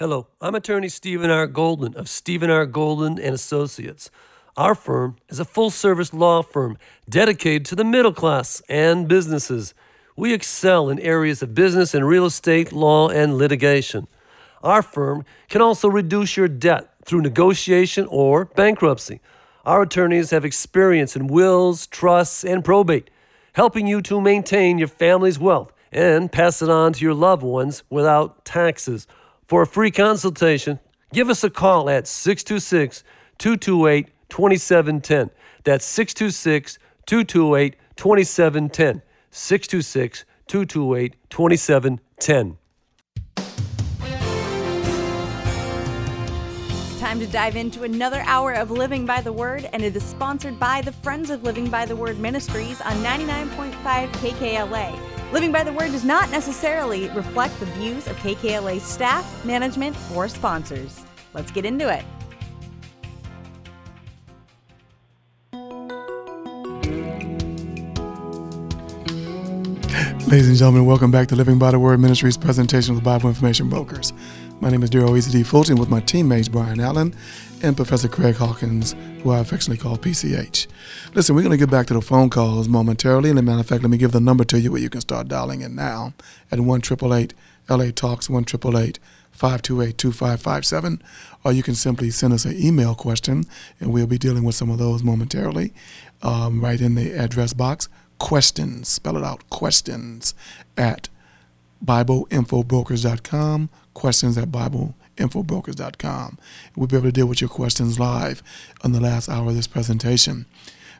Hello, I'm attorney Stephen R. Golden of Stephen R. Golden and Associates. Our firm is a full-service law firm dedicated to the middle class and businesses. We excel in areas of business and real estate, law, and litigation. Our firm can also reduce your debt through negotiation or bankruptcy. Our attorneys have experience in wills, trusts, and probate, helping you to maintain your family's wealth and pass it on to your loved ones without taxes. For a free consultation, give us a call at 626 228 2710. That's 626 228 2710. 626 228 2710. Time to dive into another hour of Living by the Word, and it is sponsored by the Friends of Living by the Word Ministries on 99.5 KKLA. Living by the Word does not necessarily reflect the views of KKLA staff, management, or sponsors. Let's get into it. Ladies and gentlemen, welcome back to Living by the Word Ministries presentation with Bible Information Brokers. My name is Daryl Easy. Fulton with my teammates Brian Allen and Professor Craig Hawkins, who I affectionately call PCH. Listen, we're going to get back to the phone calls momentarily. And as a matter of fact, let me give the number to you where you can start dialing in now at 1 LA Talks, 1 528 2557. Or you can simply send us an email question, and we'll be dealing with some of those momentarily um, right in the address box questions, spell it out, questions at BibleInfoBrokers.com, questions at BibleInfoBrokers.com. We'll be able to deal with your questions live on the last hour of this presentation.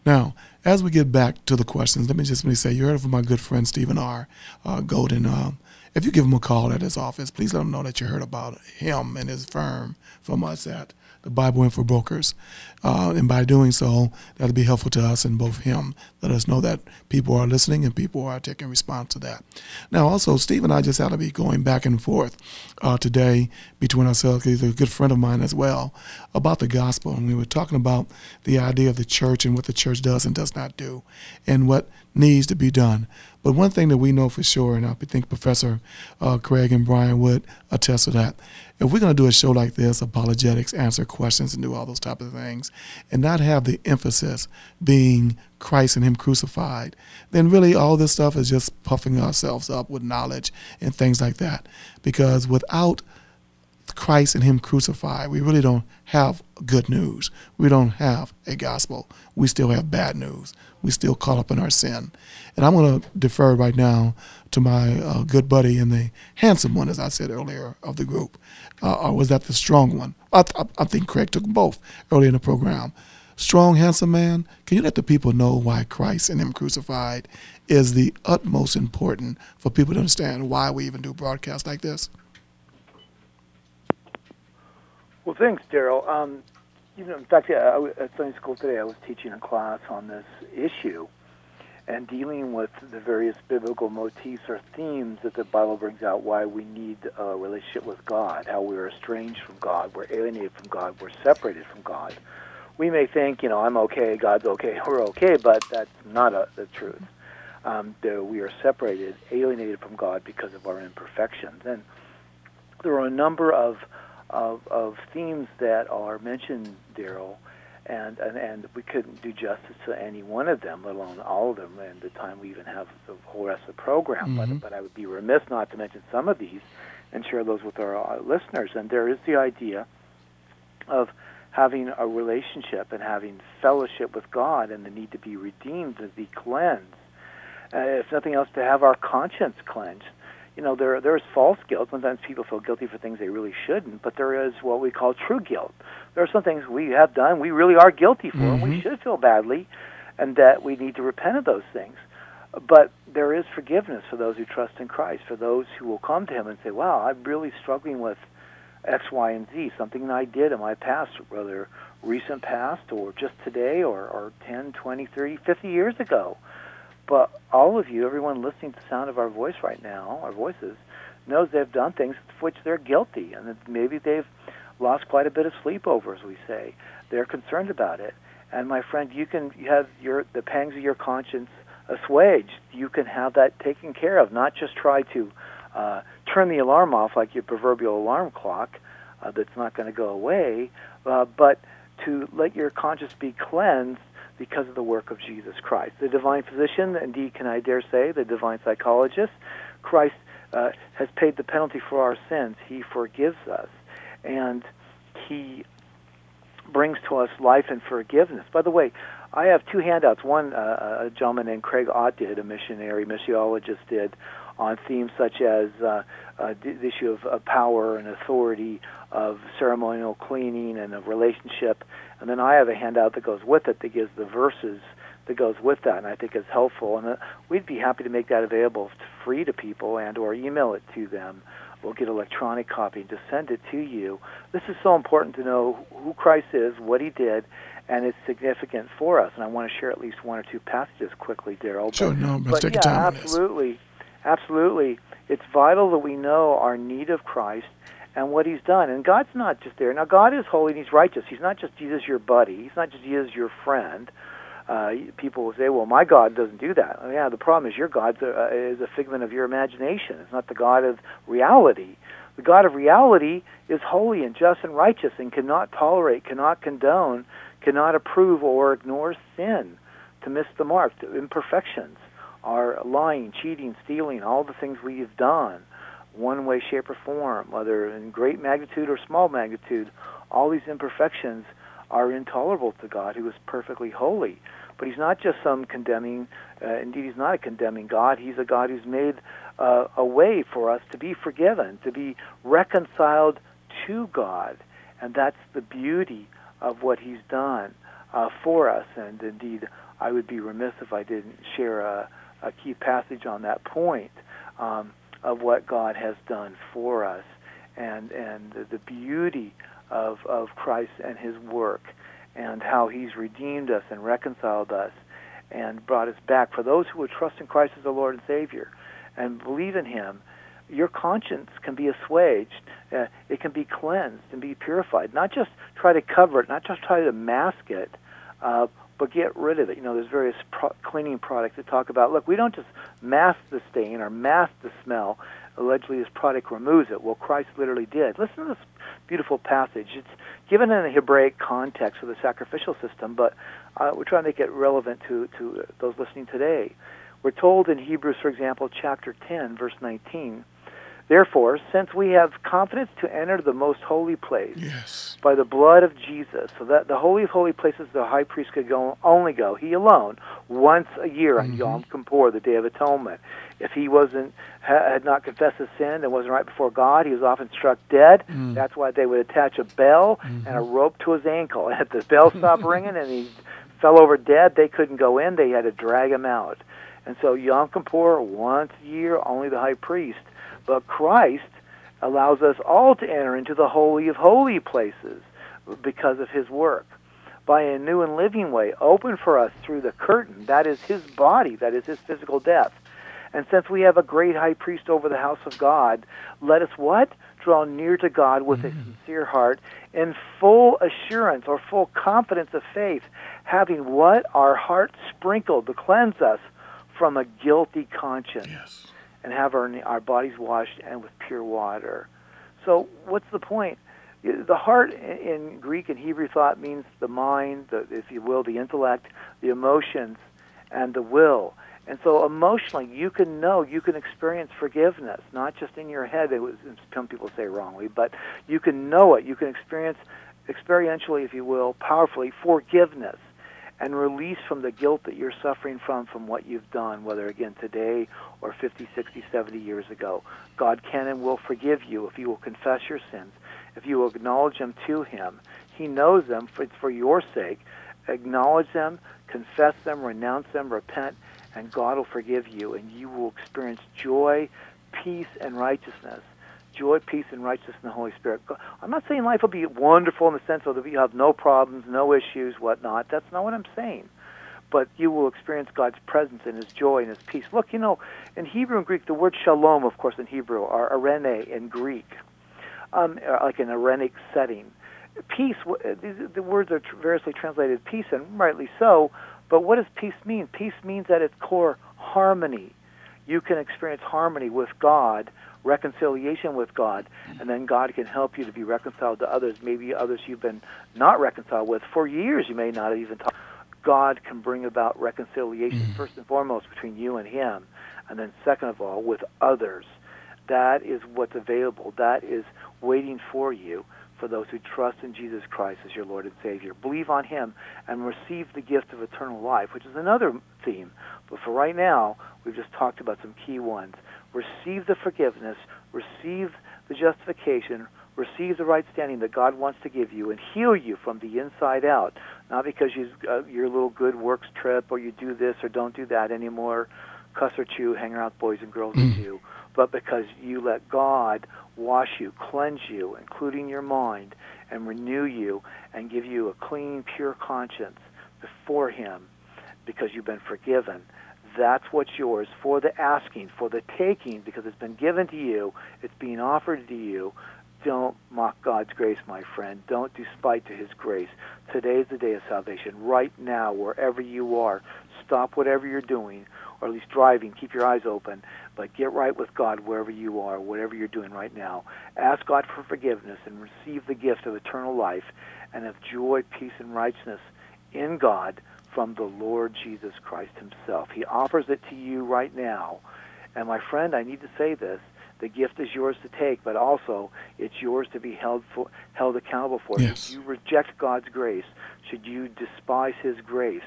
Now, as we get back to the questions, let me just me say you heard from my good friend Stephen R. Uh, Golden. Uh, if you give him a call at his office, please let him know that you heard about him and his firm from us at the Bible Info Brokers. Uh, and by doing so, that'll be helpful to us and both him. Let us know that people are listening and people are taking response to that. Now, also, Steve and I just had to be going back and forth uh, today between ourselves. He's a good friend of mine as well about the gospel. And we were talking about the idea of the church and what the church does and does not do and what needs to be done. But one thing that we know for sure, and I think Professor uh, Craig and Brian would attest to that, if we're going to do a show like this, apologetics, answer questions, and do all those type of things, and not have the emphasis being Christ and Him crucified, then really all this stuff is just puffing ourselves up with knowledge and things like that. Because without Christ and Him crucified, we really don't have good news. We don't have a gospel. We still have bad news. We still caught up in our sin. And I'm going to defer right now to my uh, good buddy and the handsome one, as I said earlier, of the group. Uh, or was that the strong one? I, th- I think Craig took both early in the program. Strong, handsome man, can you let the people know why Christ and Him crucified is the utmost important for people to understand why we even do broadcasts like this? Well, thanks, Daryl. Um, you know, in fact, yeah, at Sunday school today, I was teaching a class on this issue and dealing with the various biblical motifs or themes that the Bible brings out why we need a relationship with God, how we're estranged from God, we're alienated from God, we're separated from God. We may think, you know, I'm okay, God's okay, we're okay, but that's not a, the truth. Um, we are separated, alienated from God because of our imperfections. And there are a number of of, of themes that are mentioned, Daryl, and, and and we couldn't do justice to any one of them, let alone all of them, and the time we even have the whole rest of the program. Mm-hmm. But but I would be remiss not to mention some of these and share those with our uh, listeners. And there is the idea of having a relationship and having fellowship with God, and the need to be redeemed, to be cleansed. Uh, if nothing else, to have our conscience cleansed you know, there there is false guilt. Sometimes people feel guilty for things they really shouldn't, but there is what we call true guilt. There are some things we have done we really are guilty for, mm-hmm. and we mm-hmm. should feel badly, and that we need to repent of those things. But there is forgiveness for those who trust in Christ, for those who will come to Him and say, "Wow, I'm really struggling with X, Y, and Z, something I did in my past, whether recent past or just today or, or 10, 20, 30, 50 years ago." But all of you, everyone listening to the sound of our voice right now, our voices, knows they've done things for which they're guilty, and that maybe they've lost quite a bit of sleep over, as we say. They're concerned about it. And my friend, you can have your the pangs of your conscience assuaged. You can have that taken care of. Not just try to uh, turn the alarm off like your proverbial alarm clock uh, that's not going to go away, uh, but to let your conscience be cleansed because of the work of Jesus Christ. The divine physician, indeed, can I dare say, the divine psychologist, Christ uh, has paid the penalty for our sins. He forgives us, and He brings to us life and forgiveness. By the way, I have two handouts. One, uh, a gentleman named Craig Ott did, a missionary missiologist did, on themes such as uh, uh, the issue of, of power and authority, of ceremonial cleaning and of relationship. And then I have a handout that goes with it that gives the verses that goes with that, and I think is helpful. And uh, we'd be happy to make that available free to people and or email it to them. We'll get electronic copy to send it to you. This is so important to know who Christ is, what He did, and it's significant for us. And I want to share at least one or two passages quickly, Daryl. Sure, no, but, but take yeah, time. absolutely, absolutely. It's vital that we know our need of Christ and what He's done. And God's not just there. Now, God is holy and He's righteous. He's not just Jesus, your buddy. He's not just Jesus, your friend. Uh, people will say, "Well, my God doesn't do that." Oh, yeah, the problem is your God uh, is a figment of your imagination. It's not the God of reality. The God of reality is holy and just and righteous and cannot tolerate, cannot condone, cannot approve or ignore sin. To miss the mark, imperfections are lying, cheating, stealing, all the things we've done, one way, shape, or form, whether in great magnitude or small magnitude, all these imperfections are intolerable to God, who is perfectly holy. But He's not just some condemning, uh, indeed, He's not a condemning God. He's a God who's made uh, a way for us to be forgiven, to be reconciled to God. And that's the beauty of what He's done uh, for us. And indeed, I would be remiss if I didn't share a, a key passage on that point um, of what God has done for us and, and the, the beauty of, of Christ and His work and how He's redeemed us and reconciled us and brought us back. For those who would trust in Christ as the Lord and Savior and believe in Him, your conscience can be assuaged. Uh, it can be cleansed and be purified. Not just try to cover it, not just try to mask it, uh, but get rid of it. You know, there's various pro- cleaning products that talk about, look, we don't just mask the stain or mask the smell. Allegedly, this product removes it. Well, Christ literally did. Listen to this beautiful passage. It's given in a Hebraic context of the sacrificial system, but uh, we're trying to make it relevant to, to those listening today. We're told in Hebrews, for example, chapter 10, verse 19, Therefore, since we have confidence to enter the most holy place Yes. by the blood of Jesus, so that the holy of holy places the high priest could go only go, he alone, once a year on mm-hmm. Yom Kippur, the Day of Atonement. If he wasn't ha- had not confessed his sin and wasn't right before God, he was often struck dead. Mm. That's why they would attach a bell mm-hmm. and a rope to his ankle. And if the bell stopped ringing and he fell over dead, they couldn't go in. They had to drag him out. And so Yom Kippur, once a year, only the high priest. But Christ allows us all to enter into the holy of holy places because of his work. By a new and living way open for us through the curtain that is his body that is his physical death. And since we have a great high priest over the house of god let us what? Draw near to god with a mm-hmm. sincere heart in full assurance or full confidence of faith having what? Our hearts sprinkled to cleanse us from a guilty conscience. Yes. And have our our bodies washed and with pure water. So what's the point? The heart in Greek and Hebrew thought means the mind, the, if you will, the intellect, the emotions, and the will. And so emotionally, you can know, you can experience forgiveness, not just in your head. Was, some people say wrongly, but you can know it. You can experience, experientially, if you will, powerfully, forgiveness and release from the guilt that you're suffering from from what you've done, whether again today or 50, 60, 70 years ago. God can and will forgive you if you will confess your sins, if you will acknowledge them to Him. He knows them for, for your sake. Acknowledge them, confess them, renounce them, repent, and God will forgive you, and you will experience joy, peace, and righteousness joy, peace, and righteousness in the Holy Spirit. I'm not saying life will be wonderful in the sense of that you have no problems, no issues, whatnot. That's not what I'm saying. But you will experience God's presence and His joy and His peace. Look, you know, in Hebrew and Greek, the word shalom, of course, in Hebrew, are arene in Greek, um, like an irenic setting. Peace, the words are variously translated peace, and rightly so. But what does peace mean? Peace means at its core harmony. You can experience harmony with God reconciliation with God, and then God can help you to be reconciled to others, maybe others you've been not reconciled with for years. You may not even talk. God can bring about reconciliation mm. first and foremost between you and Him, and then second of all with others. That is what's available. That is waiting for you for those who trust in Jesus Christ as your Lord and Savior. Believe on Him and receive the gift of eternal life, which is another theme. But for right now, we've just talked about some key ones. Receive the forgiveness, receive the justification, receive the right standing that God wants to give you, and heal you from the inside out. Not because you, uh, your little good works trip or you do this or don't do that anymore, cuss or chew, hang around boys and girls mm. with you, but because you let God wash you, cleanse you, including your mind, and renew you and give you a clean, pure conscience before Him because you've been forgiven. That's what's yours for the asking, for the taking, because it's been given to you, it's being offered to you. Don't mock God's grace, my friend. Don't do spite to His grace. Today is the day of salvation. Right now, wherever you are, stop whatever you're doing, or at least driving. Keep your eyes open, but get right with God wherever you are, whatever you're doing right now. Ask God for forgiveness and receive the gift of eternal life and of joy, peace, and righteousness in God from the Lord Jesus Christ Himself. He offers it to you right now. And my friend, I need to say this the gift is yours to take, but also it's yours to be held for, held accountable for. Yes. Should you reject God's grace, should you despise His grace,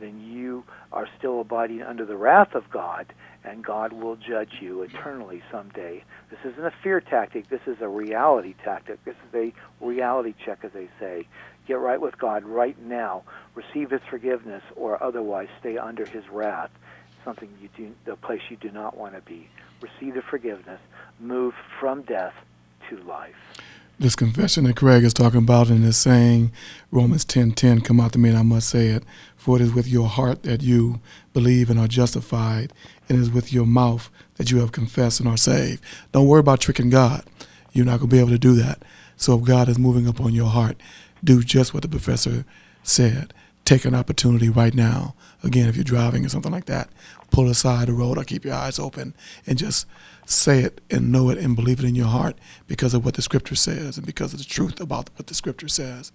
then you are still abiding under the wrath of God, and God will judge you eternally someday. This isn't a fear tactic. This is a reality tactic. This is a reality check, as they say. Get right with God right now. Receive His forgiveness, or otherwise stay under His wrath. Something you do, the place you do not want to be. Receive the forgiveness. Move from death to life this confession that Craig is talking about and is saying, Romans 10 10, come out to me and I must say it. For it is with your heart that you believe and are justified, and it is with your mouth that you have confessed and are saved. Don't worry about tricking God. You're not going to be able to do that. So if God is moving upon your heart, do just what the professor said. Take an opportunity right now. Again, if you're driving or something like that, pull aside the road or keep your eyes open and just say it and know it and believe it in your heart because of what the scripture says and because of the truth about what the scripture says.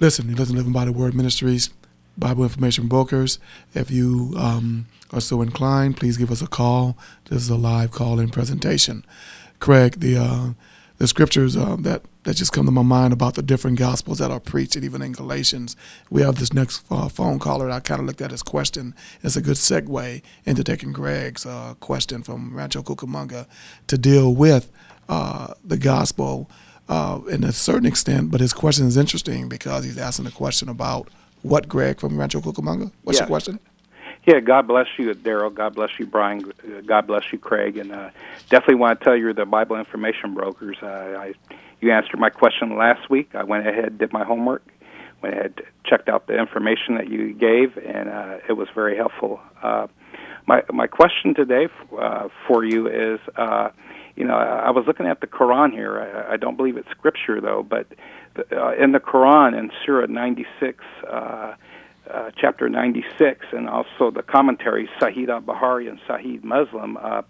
Listen, you listen to Living by the Word Ministries, Bible Information Brokers. If you um, are so inclined, please give us a call. This is a live call in presentation. Craig, the uh, the scriptures uh, that that just come to my mind about the different gospels that are preached, and even in Galatians, we have this next uh, phone caller. That I kind of looked at his question. It's a good segue into taking Greg's uh, question from Rancho Cucamonga to deal with uh, the gospel uh, in a certain extent. But his question is interesting because he's asking a question about what Greg from Rancho Cucamonga. What's yeah. your question? Yeah, God bless you, Daryl. God bless you, Brian. God bless you, Craig. And uh, definitely want to tell you the Bible information brokers. Uh, I, you answered my question last week. I went ahead, did my homework, went ahead, checked out the information that you gave, and uh, it was very helpful. Uh, my my question today uh, for you is, uh, you know, I was looking at the Quran here. I, I don't believe it's scripture though, but the, uh, in the Quran in Surah 96. Uh, uh, chapter 96 and also the commentary Sahih al-Bukhari and Sahih Muslim, uh,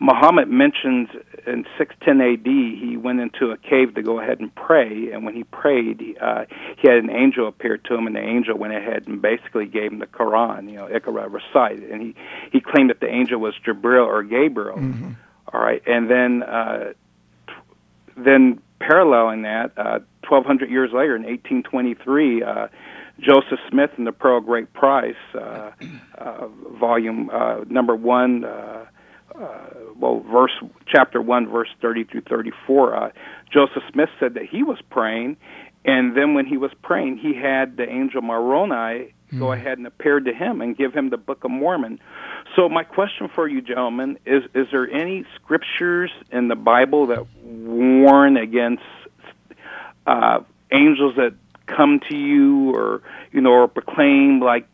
Muhammad mentions in 610 AD he went into a cave to go ahead and pray, and when he prayed, uh, he had an angel appear to him, and the angel went ahead and basically gave him the Quran, you know, Iqra recite, and he he claimed that the angel was Jibril or Gabriel. Mm-hmm. All right, and then uh, then paralleling that, uh, 1,200 years later in 1823. Uh, Joseph Smith and the Pearl Great Price, uh, uh, volume uh, number one, uh, uh, well, verse chapter one, verse thirty through thirty-four. Uh, Joseph Smith said that he was praying, and then when he was praying, he had the angel Moroni mm. go ahead and appear to him and give him the Book of Mormon. So my question for you, gentlemen, is: Is there any scriptures in the Bible that warn against uh, angels that come to you or you know or proclaim like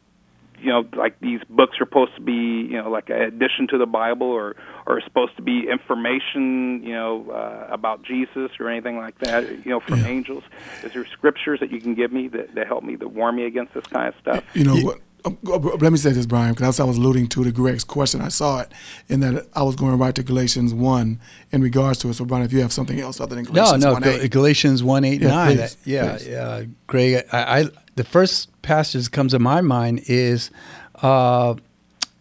you know like these books are supposed to be you know like an addition to the bible or or supposed to be information you know uh, about jesus or anything like that you know from yeah. angels. Is there scriptures that you can give me that, that help me that warn me against this kind of stuff? You know what let me say this, Brian, because I was alluding to the Greg's question. I saw it, in that I was going right to Galatians one in regards to it. So, Brian, if you have something else other than Galatians no, no, 1, 8. Galatians one eight Yeah, nine. please, yeah, please. yeah, Greg. I, I the first passage that comes to my mind is uh,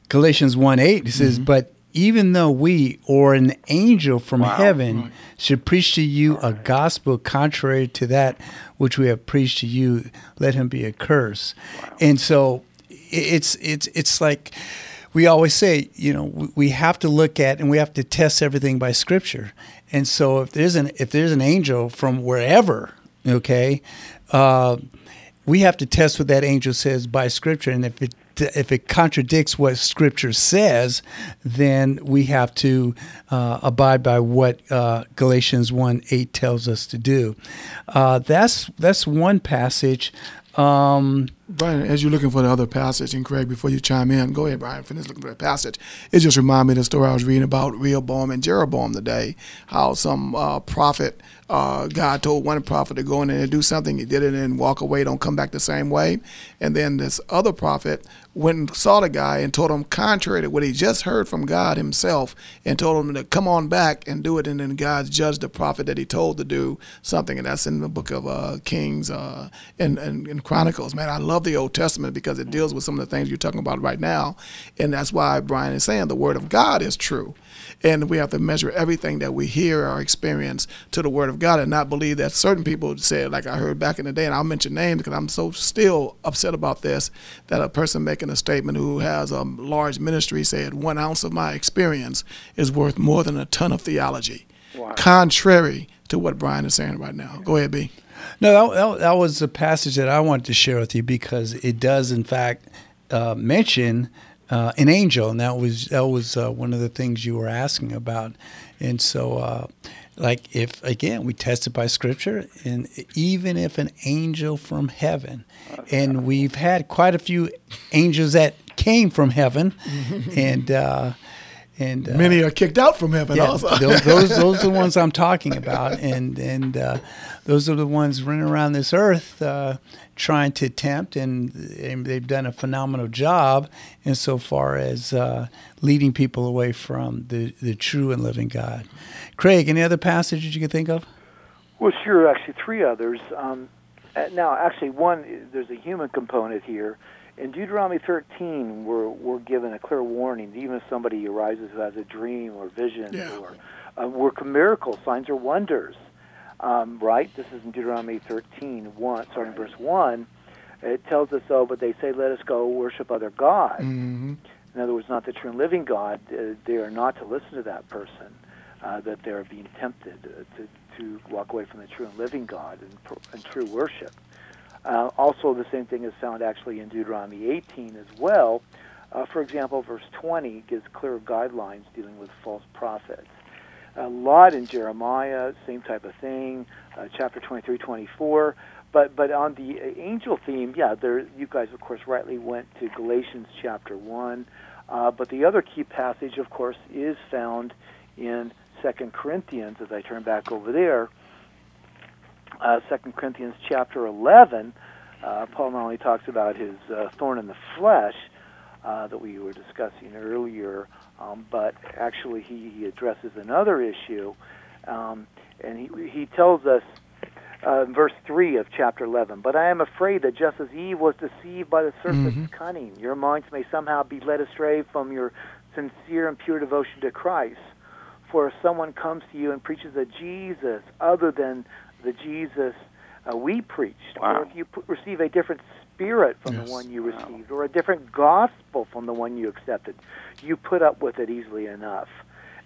Galatians one eight. It says, Mm-hmm. "But even though we or an angel from heaven Right. should preach to you a gospel contrary to that which we have preached to you, let him be a accursed." And so it's it's it's like we always say, you know, we- have to look at and we have to test everything by scripture. And so if there's an if there's an angel from wherever, okay, uh, we have to test what that angel says by scripture. And if it if it contradicts what scripture says, then we have to uh, abide by what uh, Galatians 1 8 tells us to do. Uh, that's that's one passage. Um, Brian, as you're looking for the other passage, and Craig, before you chime in, go ahead, Brian, finish looking for the passage. It just reminded me of the story I was reading about Rehoboam and Jeroboam today, how some uh, prophet, uh, God told one prophet to go in and do something. He did it and walk away, don't come back the same way. And then this other prophet went and saw the guy and told him contrary to what he just heard from God himself and told him to come on back and do it. And then God judged the prophet that he told to do something. And that's in the book of uh, Kings uh, and, and, and Chronicles. Man, I love the Old Testament because it deals with some of the things you're talking about right now. And that's why Brian is saying the word of God is true. And we have to measure everything that we hear or experience to the Word of God and not believe that certain people said, like I heard back in the day, and I'll mention names because I'm so still upset about this, that a person making a statement who has a large ministry said, one ounce of my experience is worth more than a ton of theology. Contrary to what Brian is saying right now. Go ahead, B. No, that, that, that was a passage that I wanted to share with you because it does, in fact, uh, mention uh, an angel, and that was that was uh, one of the things you were asking about. And so, uh, like, if again we tested by Scripture, and even if an angel from heaven, and we've had quite a few angels that came from heaven, and uh, and uh, Many are kicked out from heaven yeah, also. those, those those are the ones I'm talking about, and and uh, those are the ones running around this earth uh, trying to tempt, and, and they've done a phenomenal job insofar as uh, leading people away from the the true and living God. Craig, any other passages you can think of? Well, sure. Actually, three others. Um, uh, now, actually, one there's a human component here. In Deuteronomy 13, we're we're given a clear warning. that Even if somebody arises who has a dream or vision, Yeah. or uh, work miracles, signs or wonders, um, right? This is in Deuteronomy 13, one, starting verse one. It tells us, oh, but they say, let us go worship other gods. hmm In other words, not the true and living God. Uh, they are not to listen to that person. Uh, that they are being tempted uh, to to walk away from the true and living God and, and true worship. Uh, also, the same thing is found actually in Deuteronomy 18 as well. Uh, for example, verse 20 gives clear guidelines dealing with false prophets. A lot in Jeremiah, same type of thing. Uh, chapter 23, 24. But but on the uh, angel theme, yeah, there you guys of course rightly went to Galatians chapter one. Uh, but the other key passage, of course, is found in Second Corinthians. As I turn back over there, uh, Second Corinthians chapter 11, uh, Paul not only talks about his uh, thorn in the flesh uh, that we were discussing earlier, um, but actually he, he addresses another issue, um, and he he tells us. Uh, in verse 3 of chapter 11. But I am afraid that just as Eve was deceived by the serpent's cunning, your minds may somehow be led astray from your sincere and pure devotion to Christ. For if someone comes to you and preaches a Jesus other than the Jesus uh, we preached, Wow. or if you p- receive a different spirit from Yes. the one you received, or a different gospel from the one you accepted, you put up with it easily enough.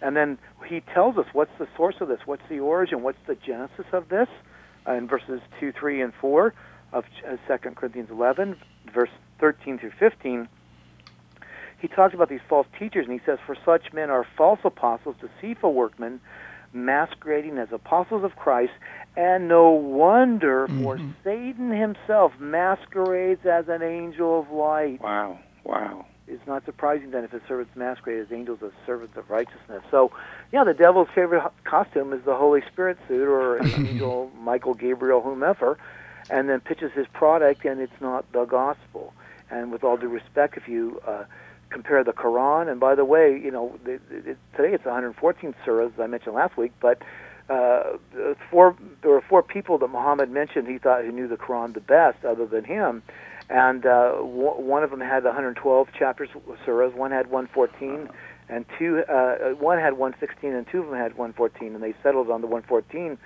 And then he tells us what's the source of this, what's the origin, what's the genesis of this, uh, in verses 2, 3, and 4 of uh, 2 Corinthians 11, verse 13 through 15 he talks about these false teachers, and he says, For such men are false apostles, deceitful workmen, masquerading as apostles of Christ, and no wonder, for Satan himself masquerades as an angel of light. Wow. Wow. It's not surprising then if his servants masquerade as angels as servants of righteousness. So, yeah, the devil's favorite costume is the Holy Spirit suit or an angel, Michael, Gabriel, whomever, and then pitches his product, and it's not the gospel. And with all due respect, if you uh, compare the Quran, and by the way, you know, it, it, today it's 114 surahs, as I mentioned last week, but uh, four, there were four people that Muhammad mentioned he thought who knew the Quran the best, other than him, and uh, w- one of them had 112 chapters, surahs. One had 114, and two, uh, one had 116, and two of them had 114, and they settled on the 114.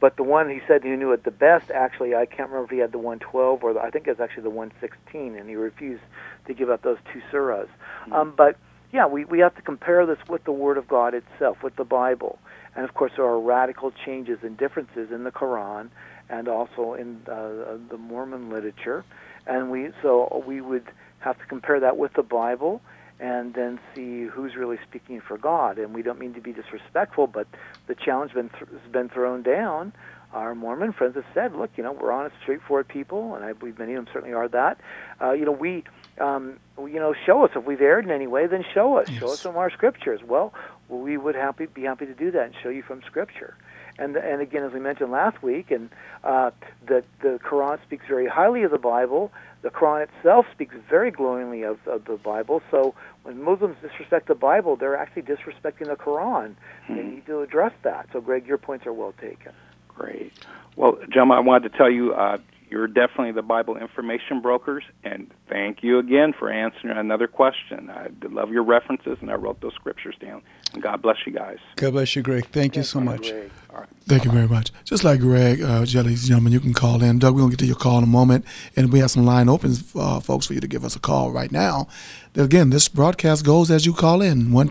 But the one he said he knew it the best, actually, I can't remember if he had the 112 or the, I think it was actually the 116, and he refused to give up those two surahs. Mm-hmm. Um, but yeah, we, we have to compare this with the Word of God itself, with the Bible. And of course, there are radical changes and differences in the Quran and also in uh, the Mormon literature. And we so we would have to compare that with the Bible and then see who's really speaking for God. And we don't mean to be disrespectful, but the challenge been th- has been thrown down. Our Mormon friends have said, "Look, you know, we're honest, straightforward people, and I believe many of them certainly are that. Uh, you know, we, um, you know, show us if we've erred in any way, then show us, yes. show us from our scriptures. Well, we would happy be happy to do that and show you from scripture." And and again, as we mentioned last week, and uh, the the Quran speaks very highly of the Bible. The Quran itself speaks very glowingly of, of the Bible. So when Muslims disrespect the Bible, they're actually disrespecting the Quran. They need to address that. So, Greg, your points are well taken. Great. Well, Gemma, I wanted to tell you uh, you're definitely the Bible information brokers, and thank you again for answering another question. I love your references, and I wrote those scriptures down. And God bless you guys. God bless you, Greg. Thank you so much. All right. Thank you very much. Just like Greg, uh, and gentlemen, you can call in. Doug, we're going to get to your call in a moment, and we have some line opens, uh, folks, for you to give us a call right now. Again, this broadcast goes as you call in 1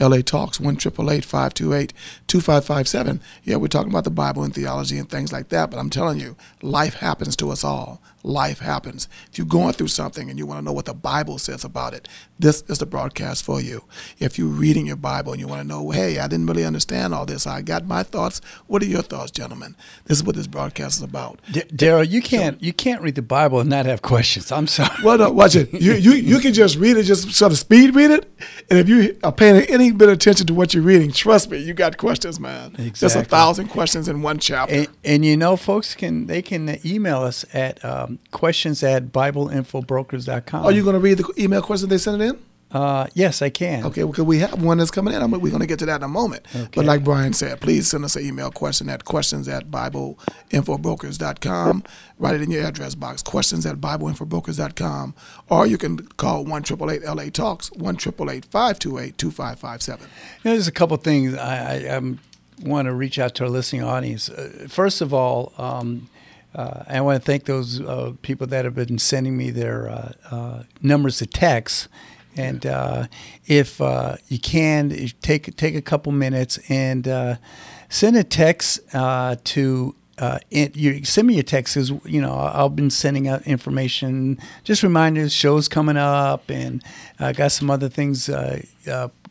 LA Talks, 1 528 2557. Yeah, we're talking about the Bible and theology and things like that, but I'm telling you, life happens to us all life happens. If you're going through something and you want to know what the Bible says about it, this is the broadcast for you. If you're reading your Bible and you want to know, hey, I didn't really understand all this, I got my thoughts. What are your thoughts, gentlemen? This is what this broadcast is about. D- Daryl, you can't so, you can't read the Bible and not have questions. I'm sorry. Well, no, watch it. You you you can just read it, just sort of speed read it, and if you are paying any bit of attention to what you're reading, trust me, you got questions, man. Exactly. There's a thousand questions in one chapter. And, and you know, folks can they can email us at um, questions at BibleInfoBrokers.com. Are you going to read the email questions they sent it in? Uh, yes, I can. Okay, because we have one that's coming in. we're going to get to that in a moment. Okay. But like Brian said, please send us an email question at questions at BibleInfoBrokers.com. Write it in your address box, questions at BibleInfoBrokers.com. Or you can call 1 LA Talks, 1 528 2557. There's a couple things I, I want to reach out to our listening audience. Uh, first of all, um, uh, I want to thank those uh, people that have been sending me their uh, uh numbers to text. And uh, if uh, you can, take take a couple minutes and send a text to. In, you send me a text because you know I've been sending out information, just reminders, shows coming up, and I got some other things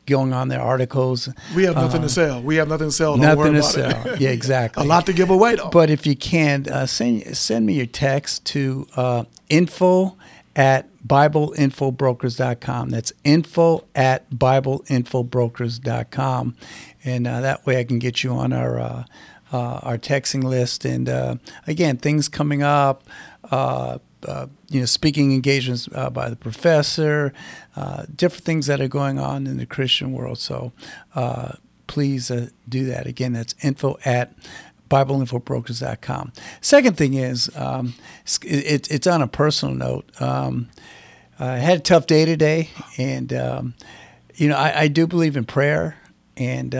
going on their articles. We have nothing to um, sell. We have nothing to sell. Don't nothing to sell. It. Yeah, exactly. a lot to give away, though. But if you can, uh, send send me your text to uh, info at BibleInfoBrokers.com. That's info at BibleInfoBrokers.com. And uh, that way I can get you on our, uh, uh, our texting list. And uh, again, things coming up, uh, uh, you know, speaking engagements uh, by the professor, uh, different things that are going on in the Christian world. So uh, please uh, do that. Again, that's info at BibleInfoBrokers.com. Second thing is, um, it, it's on a personal note. Um, I had a tough day today, and um, you know, I, I, do believe in prayer, and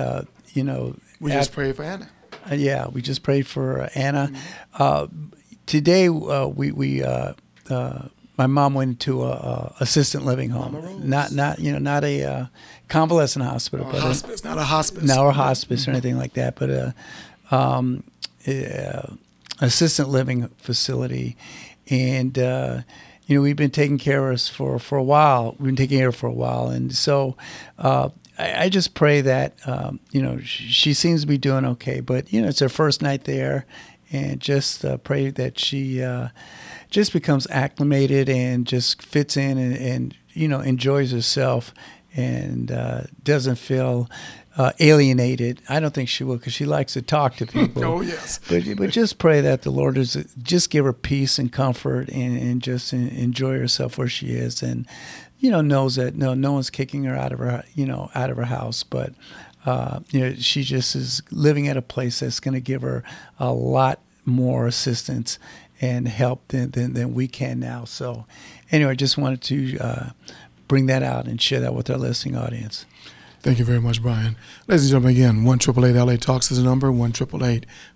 you know, we just pray for Anna. yeah, we just prayed for Anna. Mm-hmm today uh, we we uh, uh, my mom went into a, a assistant living home, not not you know not a uh, convalescent hospital, but hospice, a, not a hospice, not a hospice or anything like that, but a, um, a assistant living facility, and uh, you know we've been taking care of us for for a while. We've been taking care of her for a while, and so. Uh, I, I just pray that um, you know she, she seems to be doing okay, but you know it's her first night there, and just uh, pray that she uh, just becomes acclimated and just fits in and, and you know enjoys herself and uh, doesn't feel uh, alienated. I don't think she will because she likes to talk to people. oh yes. But but just pray that the Lord is just give her peace and comfort and, and just enjoy herself where she is and you know knows that no no one's kicking her out of her you know out of her house but uh, you know she just is living at a place that's going to give her a lot more assistance and help than, than, than we can now. So anyway, I just wanted to uh, bring that out and share that with our listening audience. Thank you very much, Brian. Ladies and gentlemen, again, 1 LA Talks is the number, 1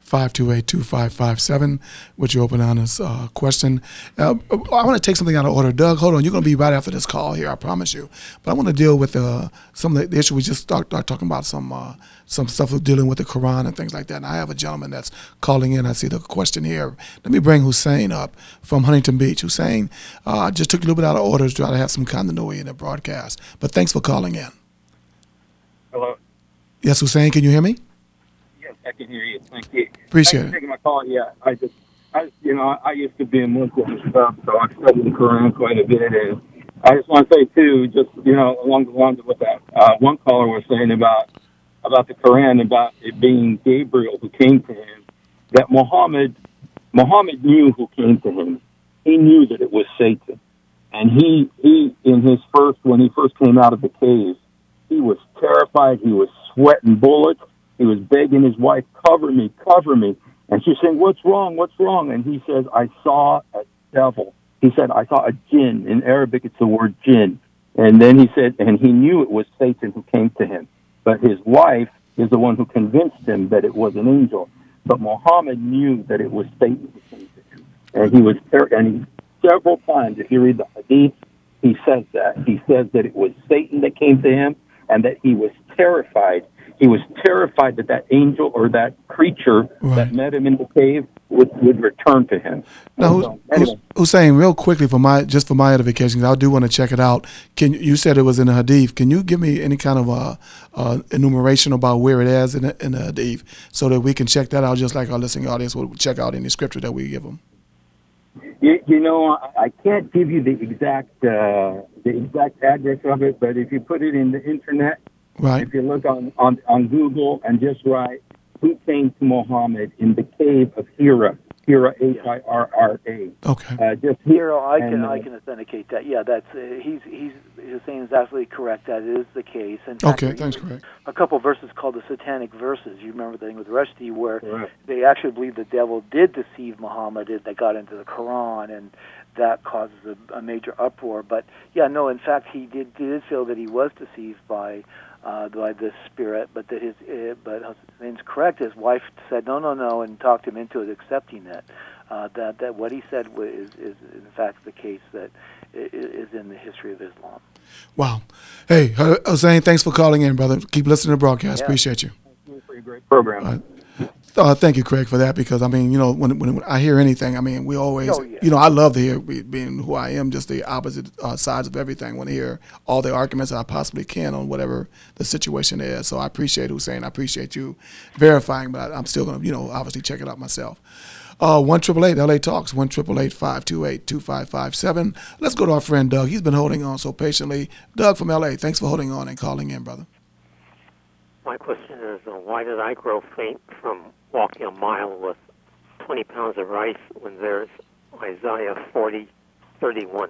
528 2557, which you open on this uh, question. Uh, I want to take something out of order. Doug, hold on. You're going to be right after this call here, I promise you. But I want to deal with uh, some of the, the issue we just start, start talking about, some uh, some stuff dealing with the Quran and things like that. And I have a gentleman that's calling in. I see the question here. Let me bring Hussein up from Huntington Beach. Hussein, uh, I just took a little bit out of order to try to have some continuity in the broadcast. But thanks for calling in. Hello. Yes, Hussein, can you hear me? Yes, I can hear you. Thank you. Appreciate Thanks it. taking my call. Yeah, I just, I, you know, I used to be a Muslim and stuff, so I studied the Quran quite a bit, and I just want to say too, just you know, along the lines of what that uh, one caller was saying about about the Quran, about it being Gabriel who came to him, that Muhammad, Muhammad knew who came to him. He knew that it was Satan, and he he in his first when he first came out of the cave he was terrified. He was sweating bullets. He was begging his wife, cover me, cover me. And she's saying, what's wrong? What's wrong? And he says, I saw a devil. He said, I saw a jinn. In Arabic, it's the word jinn. And then he said, and he knew it was Satan who came to him. But his wife is the one who convinced him that it was an angel. But Muhammad knew that it was Satan who came to him. And he was, and he, several times, if you read the hadith, he says that. He says that it was Satan that came to him and that he was terrified. He was terrified that that angel or that creature right. that met him in the cave would, would return to him. Now, so, anyway. Hussein, real quickly for my just for my edification, I do want to check it out. Can you said it was in the Hadith? Can you give me any kind of a, a enumeration about where it is in the, in the Hadith, so that we can check that out, just like our listening audience will check out any scripture that we give them? You, you know, I can't give you the exact uh, the exact address of it, but if you put it in the internet, right. if you look on, on, on Google and just write who came to Muhammad in the cave of Hira, Hira H I R R A. Okay. Uh, just Hira, I can and, uh, I can authenticate that. Yeah, that's uh, he's he's Hussein is absolutely correct. That is the case. In fact, okay, thanks, Craig. A couple verses called the Satanic verses. You remember the thing with Rushdie where right. they actually believe the devil did deceive Muhammad. That got into the Quran and that causes a, a major uproar. But yeah, no. In fact, he did did feel that he was deceived by uh, by this spirit, but that his uh, but Hussein's correct. His wife said no, no, no, and talked him into it, accepting it. Uh, that that what he said is is in fact the case that is in the history of Islam. Wow. Hey, Hussein, thanks for calling in, brother. Keep listening to the broadcast. Yeah. Appreciate you. Thank you for your great program. Uh, uh, thank you, Craig, for that. Because I mean, you know, when, when, when I hear anything, I mean, we always, oh, yeah. you know, I love to hear being who I am, just the opposite uh, sides of everything. When to hear all the arguments that I possibly can on whatever the situation is. So I appreciate Hussein. I appreciate you verifying, but I, am still going to, you know, obviously check it out myself. Uh, one triple eight LA Talks one triple eight five two eight two five five seven. Let's go to our friend Doug. He's been holding on so patiently. Doug from LA, thanks for holding on and calling in, brother. My question is, uh, why did I grow faint from walking a mile with 20 pounds of rice when there's Isaiah 40, 31.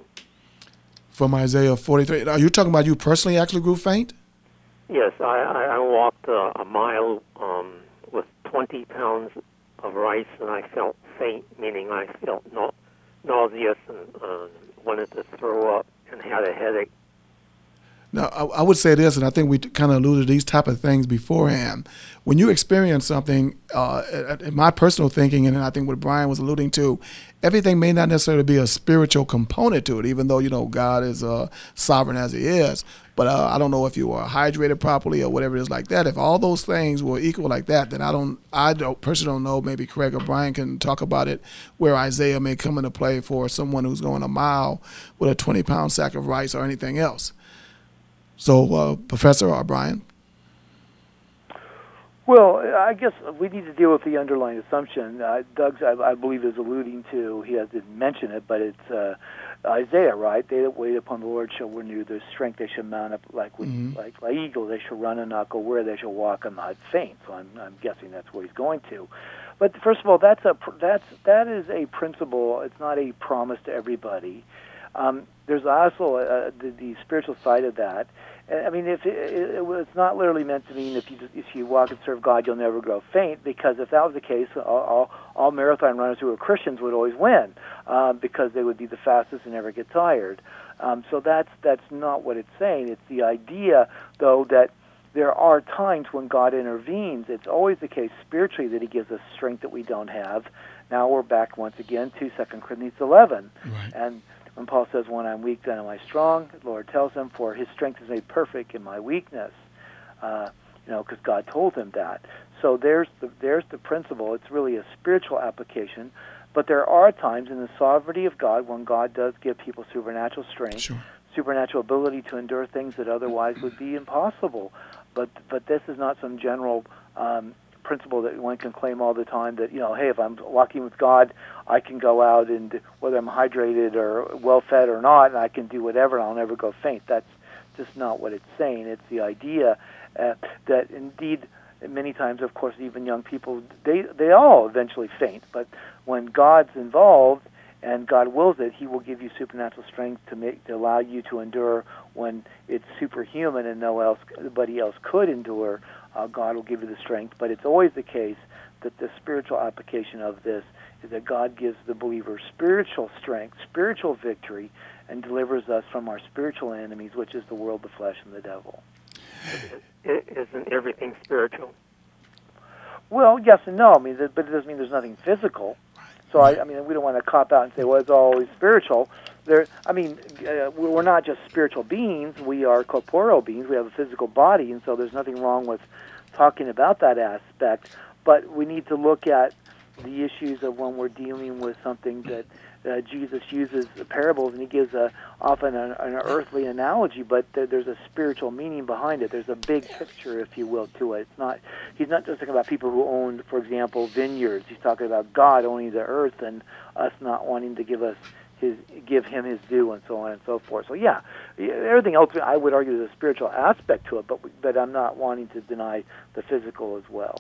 From Isaiah 43. Are you talking about you personally actually grew faint? Yes, I, I, I walked uh, a mile um, with 20 pounds of rice and I felt faint, meaning I felt no, nauseous and uh, wanted to throw up and had a headache. Now, I, I, would say this, and I think we kind of alluded to these type of things beforehand. When you experience something, uh, in my personal thinking, and I think what Brian was alluding to, everything may not necessarily be a spiritual component to it, even though you know God is uh, sovereign as He is. But uh, I don't know if you were hydrated properly or whatever it is like that. If all those things were equal like that, then I don't, I don't personally don't know. Maybe Craig or Brian can talk about it, where Isaiah may come into play for someone who's going a mile with a 20 pound sack of rice or anything else. So, uh, Professor O'Brien. Well, I guess we need to deal with the underlying assumption. Uh, Doug's, I, I believe, is alluding to. He hasn't mentioned it, but it's uh, Isaiah, right? They that wait upon the Lord shall renew their strength. They shall mount up like mm-hmm. like like eagles. They shall run and not go where. They shall walk and not faint. So I'm, I'm guessing that's what he's going to. But first of all, that's a that's that is a principle. It's not a promise to everybody. Um, there's also uh, the, the spiritual side of that I mean, if it, it, it, it's not literally meant to mean if you just, if you walk and serve God, you'll never grow faint. Because if that was the case, all, all, all marathon runners who were Christians would always win uh, because they would be the fastest and never get tired. Um, so that's that's not what it's saying. It's the idea, though, that there are times when God intervenes. It's always the case spiritually that He gives us strength that we don't have. Now we're back once again to Second Corinthians 11, right. and when Paul says, When I'm weak, then am I strong, the Lord tells him, For his strength is made perfect in my weakness. Uh, you know, because God told him that. So there's the, there's the principle. It's really a spiritual application. But there are times in the sovereignty of God when God does give people supernatural strength, sure. supernatural ability to endure things that otherwise would be impossible. But but this is not some general um, principle that one can claim all the time that you know, hey, if I'm walking with God, I can go out and whether I'm hydrated or well fed or not, and I can do whatever, and I'll never go faint. That's just not what it's saying. It's the idea uh, that indeed many times, of course, even young people they they all eventually faint, but when God's involved and God wills it, He will give you supernatural strength to make to allow you to endure when it's superhuman and no else nobody else could endure uh, God will give you the strength. But it's always the case that the spiritual application of this is that God gives the believer spiritual strength, spiritual victory, and delivers us from our spiritual enemies, which is the world, the flesh, and the devil. Isn't everything spiritual? Well, yes and no. I mean, but it doesn't mean there's nothing physical. So I, I mean, we don't want to cop out and say, well, it's always spiritual. There, I mean, uh, we're not just spiritual beings. We are corporeal beings. We have a physical body, and so there's nothing wrong with talking about that aspect. But we need to look at the issues of when we're dealing with something that uh, Jesus uses parables, and he gives a often an, an earthly analogy, but th- there's a spiritual meaning behind it. There's a big picture, if you will, to it. It's not he's not just talking about people who own, for example, vineyards. He's talking about God owning the earth and us not wanting to give us his give him his due and so on and so forth. So yeah, everything else I would argue there's a spiritual aspect to it, but but I'm not wanting to deny the physical as well.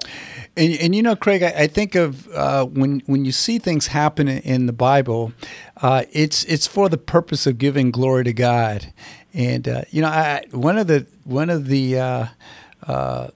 And, and you know, Craig, I, I think of uh, when when you see things happen in the Bible, uh, it's it's for the purpose of giving glory to God. And uh, you know, I, one of the one of the uh, uh,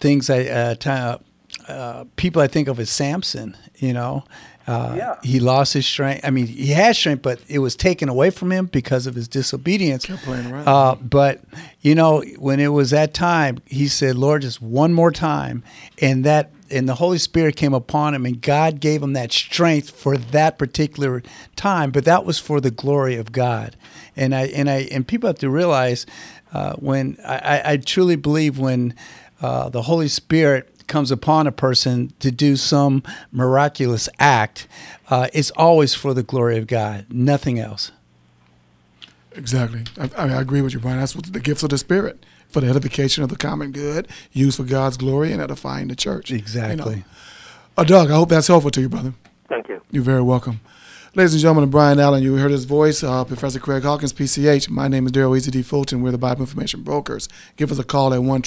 things I uh, t- people I think of is Samson. You know, uh, yeah. He lost his strength. I mean, he had strength, but it was taken away from him because of his disobedience. Kept playing around. Uh, but you know, when it was that time, he said, "Lord, just one more time," and that and the Holy Spirit came upon him, and God gave him that strength for that particular time. But that was for the glory of God. And I and I and people have to realize uh, when I, I, truly believe when uh, the Holy Spirit comes upon a person to do some miraculous act, uh, it's always for the glory of God, nothing else. Exactly. I, I agree with you, Brian. That's what the gifts of the Spirit for the edification of the common good, used for God's glory and edifying the church. Exactly. You know. uh, Doug, I hope that's helpful to you, brother. Thank you. You're very welcome. Ladies and gentlemen, Brian Allen, you heard his voice, uh, Professor Craig Hawkins, PCH. My name is Daryl Easy D. Fulton. We're the Bible Information Brokers. Give us a call at 1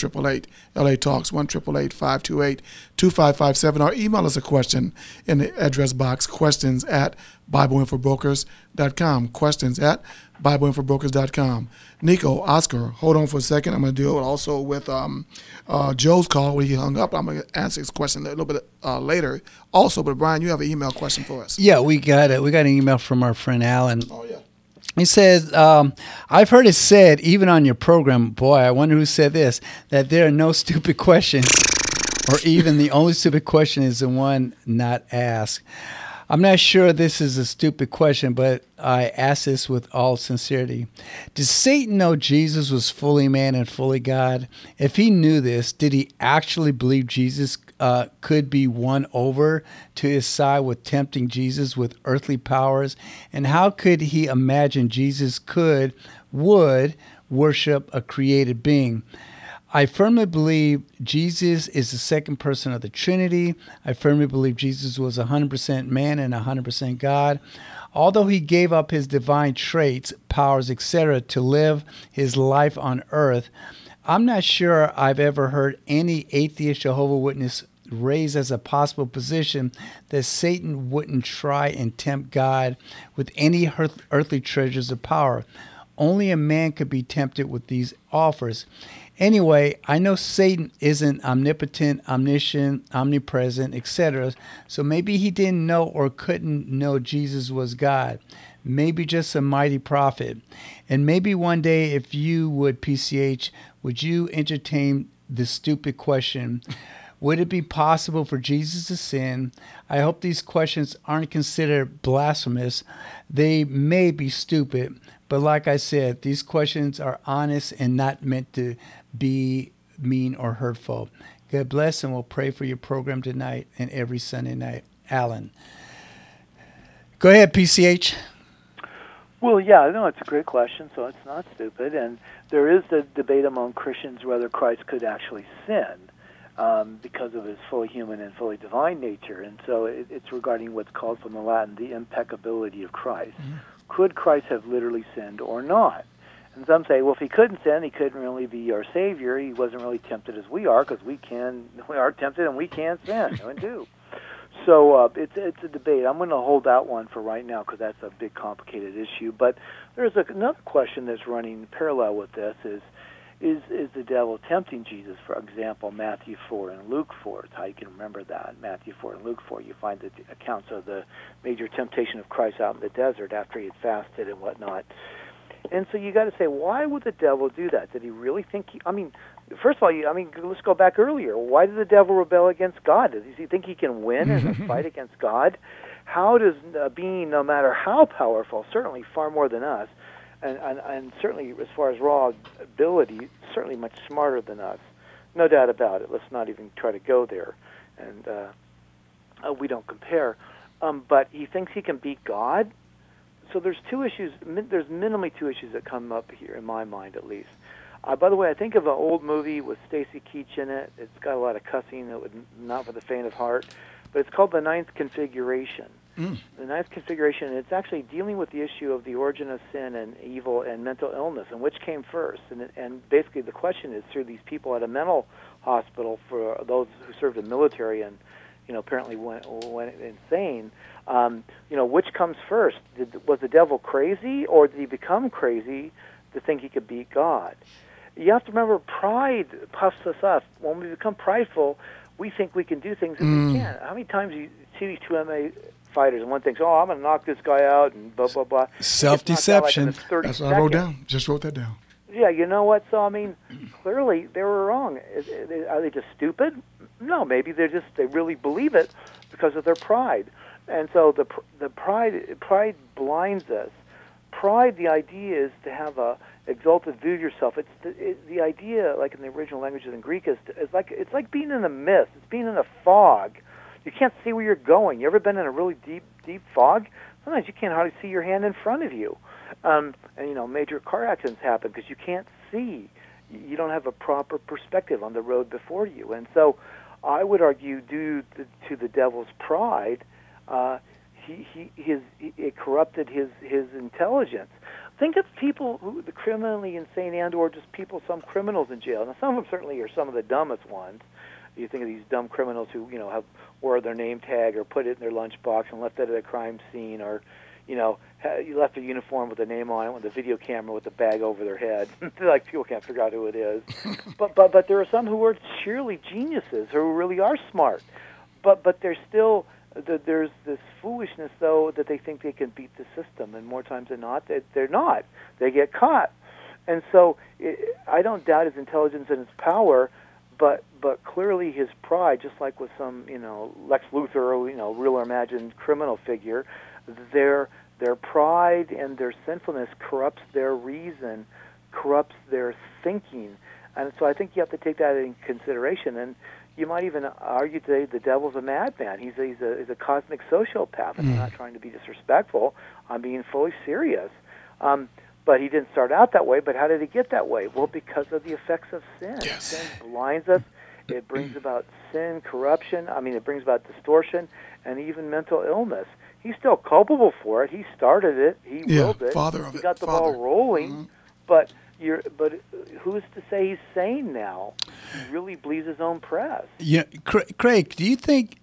LA Talks, 1 528 2557, or email us a question in the address box, questions at BibleInfoBrokers.com. Questions at BibleInfoBrokers.com. Nico, Oscar, hold on for a second. I'm going to deal also with um, uh, Joe's call where he hung up. I'm going to answer his question a little bit uh, later. Also, but Brian, you have an email question for us. Yeah, we got it. We got an email from our friend Alan. Oh, yeah. He says, um, I've heard it said, even on your program, boy, I wonder who said this, that there are no stupid questions, or even the only stupid question is the one not asked. I'm not sure this is a stupid question, but I ask this with all sincerity. Did Satan know Jesus was fully man and fully God? If he knew this, did he actually believe Jesus uh, could be won over to his side with tempting Jesus with earthly powers? And how could he imagine Jesus could, would worship a created being? I firmly believe Jesus is the second person of the Trinity. I firmly believe Jesus was 100% man and 100% God. Although he gave up his divine traits, powers, etc., to live his life on earth, I'm not sure I've ever heard any atheist Jehovah Witness raise as a possible position that Satan wouldn't try and tempt God with any earthly treasures of power. Only a man could be tempted with these offers. Anyway, I know Satan isn't omnipotent, omniscient, omnipresent, etc. So maybe he didn't know or couldn't know Jesus was God. Maybe just a mighty prophet. And maybe one day, if you would, PCH, would you entertain the stupid question? Would it be possible for Jesus to sin? I hope these questions aren't considered blasphemous. They may be stupid, but like I said, these questions are honest and not meant to be mean or hurtful. God bless, and we'll pray for your program tonight and every Sunday night. Alan. Go ahead, PCH. Well, yeah, no, it's a great question, so it's not stupid. And there is a debate among Christians whether Christ could actually sin um, because of his fully human and fully divine nature. And so it, it's regarding what's called from the Latin the impeccability of Christ. Mm-hmm. Could Christ have literally sinned or not? And some say, well, if he couldn't sin, he couldn't really be our Savior. He wasn't really tempted as we are because we can, we are tempted and we can sin and do. So uh, it's it's a debate. I'm going to hold that one for right now because that's a big, complicated issue. But there's a, another question that's running parallel with this: is is is the devil tempting Jesus? For example, Matthew 4 and Luke 4. It's how you can remember that. Matthew 4 and Luke 4. You find the accounts of the major temptation of Christ out in the desert after he had fasted and whatnot. And so you got to say, why would the devil do that? Did he really think? He, I mean, first of all, you, I mean, let's go back earlier. Why did the devil rebel against God? Does he think he can win in a fight against God? How does a being, no matter how powerful, certainly far more than us, and, and, and certainly as far as raw ability, certainly much smarter than us, no doubt about it. Let's not even try to go there, and uh, uh, we don't compare. Um, but he thinks he can beat God. So there's two issues. There's minimally two issues that come up here in my mind, at least. Uh, by the way, I think of an old movie with Stacy Keach in it. It's got a lot of cussing that would not for the faint of heart, but it's called The Ninth Configuration. Mm. The ninth configuration, it's actually dealing with the issue of the origin of sin and evil and mental illness, and which came first. And, and basically, the question is through these people at a mental hospital for those who served in the military and, you know, apparently went, went insane. Um, you know, which comes first? Did, was the devil crazy, or did he become crazy to think he could beat God? You have to remember, pride puffs us up. When we become prideful, we think we can do things that mm. we can't. How many times you see these two MMA fighters, and one thinks, "Oh, I'm going to knock this guy out," and blah blah blah." Self deception. Like That's what I wrote down. Just wrote that down. Yeah, you know what? So I mean, clearly they were wrong. Are they just stupid? No, maybe they're just they really believe it because of their pride, and so the the pride pride blinds us. Pride, the idea is to have a exalted view of yourself. It's the, it, the idea, like in the original languages in Greek, is, is like it's like being in a mist. It's being in a fog you can't see where you're going. You ever been in a really deep, deep fog? Sometimes you can't hardly see your hand in front of you. Um, and you know, major car accidents happen because you can't see. You don't have a proper perspective on the road before you. And so, I would argue, due to, the devil's pride, uh, he, he his it corrupted his his intelligence. Think of people who the criminally insane and or just people, some criminals in jail. Now, some of them certainly are some of the dumbest ones. You think of these dumb criminals who you know have wore their name tag or put it in their lunchbox and left it at a crime scene, or you know you left their uniform with a name on it with a video camera with a bag over their head. like people can't figure out who it is. but but but there are some who are surely geniuses who really are smart, but but they're still there's this foolishness though that they think they can beat the system, and more times than not, they're not. They get caught, and so it, I don't doubt his intelligence and his power, but but clearly his pride, just like with some you know Lex Luthor, you know real or imagined criminal figure, their their pride and their sinfulness corrupts their reason, corrupts their thinking, and so I think you have to take that in consideration. And you might even argue today the devil's a madman. He's a, he's a, he's a cosmic sociopath. And mm. I'm not trying to be disrespectful. I'm being fully serious. Um, but he didn't start out that way. But how did he get that way? Well, because of the effects of sin. Yes. Sin blinds us. It brings about sin, corruption. I mean, it brings about distortion and even mental illness. He's still culpable for it. He started it. He Yeah, willed it. father of he it, got the father. ball rolling. Mhm. But you're. But who's to say he's sane now? He really bleeds his own press. Yeah, Craig, do you think?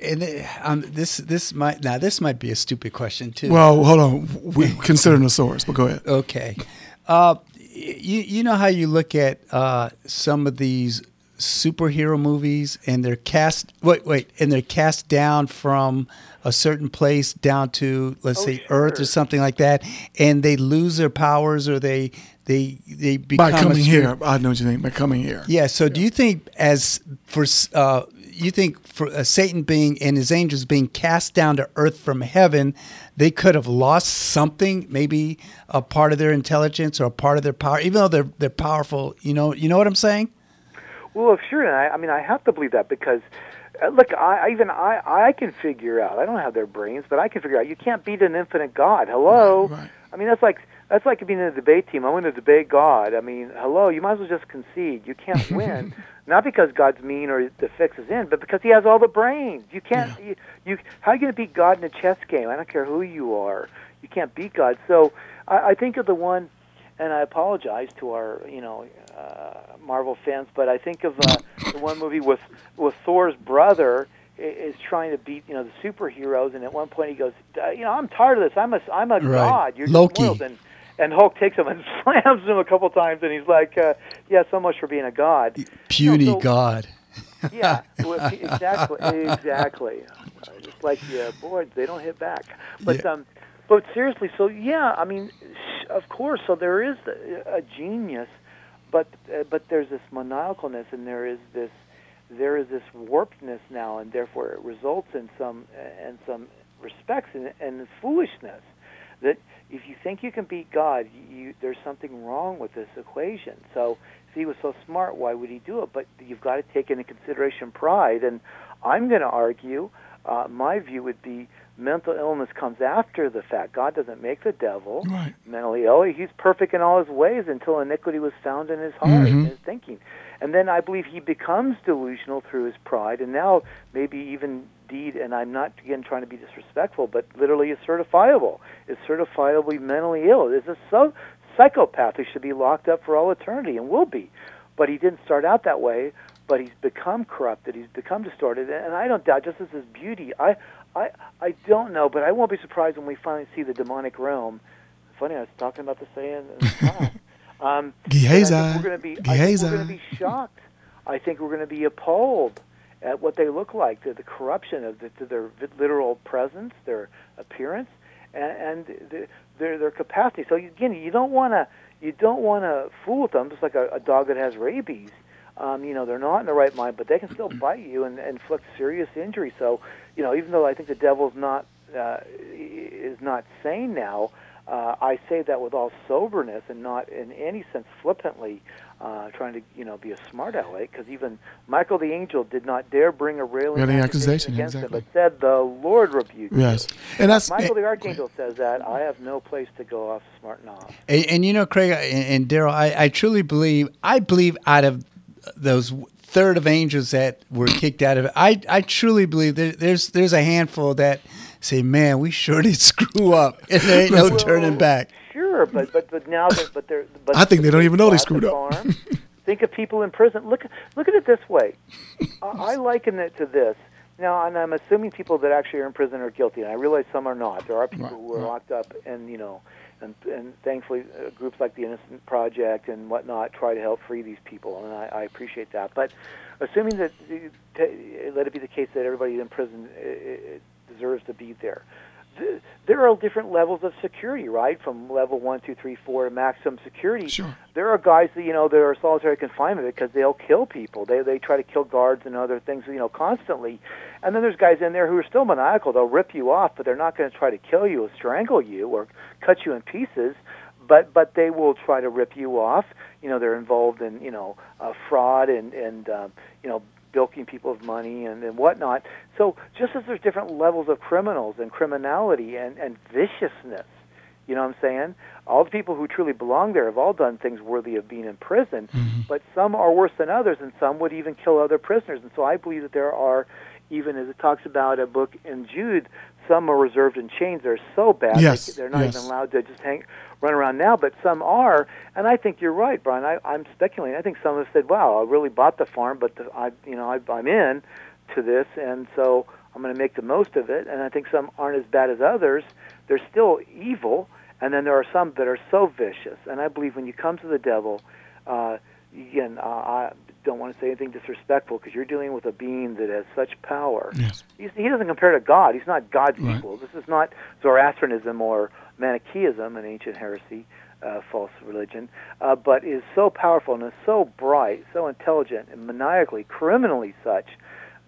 And uh, um, this this might now this might be a stupid question too. Well, hold on. We considering the source, but go ahead. Okay. Uh, you you know how you look at uh, some of these superhero movies and they're cast wait wait and they're cast down from a certain place down to let's Oh, say Earth or something like that, and they lose their powers or they they they become By a coming super- here, I know what you think. By coming here. Yeah. So, do you think as for uh, you think for uh, Satan being and his angels being cast down to earth from heaven, they could have lost something, maybe a part of their intelligence or a part of their power, even though they're they're powerful. You know, you know what I'm saying? Well, sure, and I, I mean, I have to believe that because, uh, look, I I even I I can figure out. I don't have their brains, but I can figure out. You can't beat an infinite God. Hello. Right, right. I mean, that's like that's like being in a debate team. I want to debate God. I mean, hello. You might as well just concede. You can't win, not because God's mean or the fix is in, but because He has all the brains. You can't. You, you how are you going to beat God in a chess game? I don't care who you are. You can't beat God. So I, I think of the one, and I apologize to our you know uh, Marvel fans, but I think of uh, the one movie with with Thor's brother is trying to beat you know the superheroes, and at one point he goes, uh, you know, I'm tired of this. I'm a I'm a Right. god. You're Loki. And and Hulk takes him and slams him a couple times, and he's like, uh, yeah, so much for being a god. Puny so- God. Yeah, well, exactly, exactly. Uh, just like yeah, boy, they don't hit back. But Yeah. um, but seriously, so yeah, I mean, sh- of course, so there is a, a genius, but uh, but there's this maniacalness, and there is this there is this warpedness now, and therefore it results in some in some respects in, in foolishness. That if you think you can beat God, you, there's something wrong with this equation. So if he was so smart, why would he do it? But you've got to take into consideration pride. And I'm going to argue, uh, my view would be mental illness comes after the fact. God doesn't make the devil Right. mentally ill. He's perfect in all his ways until iniquity was found in his heart, in his thinking. And then I believe he becomes delusional through his pride, and now maybe even deed, and I'm not, again, trying to be disrespectful, but literally is certifiable, is certifiably mentally ill, is a so- psychopath who should be locked up for all eternity and will be. But he didn't start out that way, but he's become corrupted, he's become distorted, and I don't doubt, just as his beauty, I, I, I don't know, but I won't be surprised when we finally see the demonic realm. Funny, I was talking about the saying in. Um, Gehazi. We're going to be. I think we're going to be shocked. I think we're going to be appalled at what they look like, the, the corruption of the, to their vi- literal presence, their appearance, and, and the, their their capacity. So again, you don't want to you don't want to fool with them, just like a, a dog that has rabies. Um, you know, they're not in the right mind, but they can still bite you and, and inflict serious injury. So, you know, even though I think the devil's not uh, is not sane now, uh, I say that with all soberness and not in any sense flippantly, uh, trying to you know be a smart aleck. Because even Michael the angel did not dare bring a railing Railing accusation accusation, against exactly. him, but said, "The Lord rebuked." you." Yes, and that's Michael the archangel says that. I have no place to go off smarting off. And, and you know, Craig and, and Daryl, I, I truly believe. I believe out of those third of angels that were kicked out of it, I I truly believe there, there's there's a handful that say, "Man, we sure did screw up," and there ain't no Well, turning back. Sure, but but but now that but they're but I think they don't even know they screwed the up. farm. think of people in prison. Look look at it this way. I, I liken it to this. Now, and I'm assuming people that actually are in prison are guilty, and I realize some are not. There are people Right, who are right. locked up, and you know, and and thankfully, uh, groups like the Innocent Project and whatnot try to help free these people, and I, I appreciate that. But assuming that uh, t- let it be the case that everybody in prison uh, uh, deserves to be there, th- there are different levels of security, right? From level one, two, three, four to maximum security. Sure. There are guys that you know that are solitary confinement because they'll kill people. They they try to kill guards and other things, you know, constantly. And then there's guys in there who are still maniacal. They'll rip you off, but they're not going to try to kill you or strangle you or cut you in pieces. But but they will try to rip you off. You know, they're involved in you know uh, fraud and and um, you know bilking people of money and, and whatnot. So just as there's different levels of criminals and criminality and, and viciousness, You know what I'm saying? All the people who truly belong there have all done things worthy of being in prison, mm-hmm. but some are worse than others, and some would even kill other prisoners. And so I believe that there are, even as it talks about a book in Jude, some are reserved in chains. They're so bad Yes, they, they're not yes. even allowed to just hang run around now. But some are, and I think you're right, Brian. I, I'm speculating. I think some have said, "Wow, I really bought the farm, but the, I, you know, I, I'm in to this, and so I'm going to make the most of it." And I think some aren't as bad as others. They're still evil, and then there are some that are so vicious. And I believe when you come to the devil, uh, again, uh, I don't want to say anything disrespectful because you're dealing with a being that has such power. Yes. He's, he doesn't compare to God. He's not God's Right. equal. This is not Zoroastrianism or Manichaeism, an ancient heresy, uh, false religion, uh, but is so powerful and is so bright, so intelligent, and maniacally, criminally such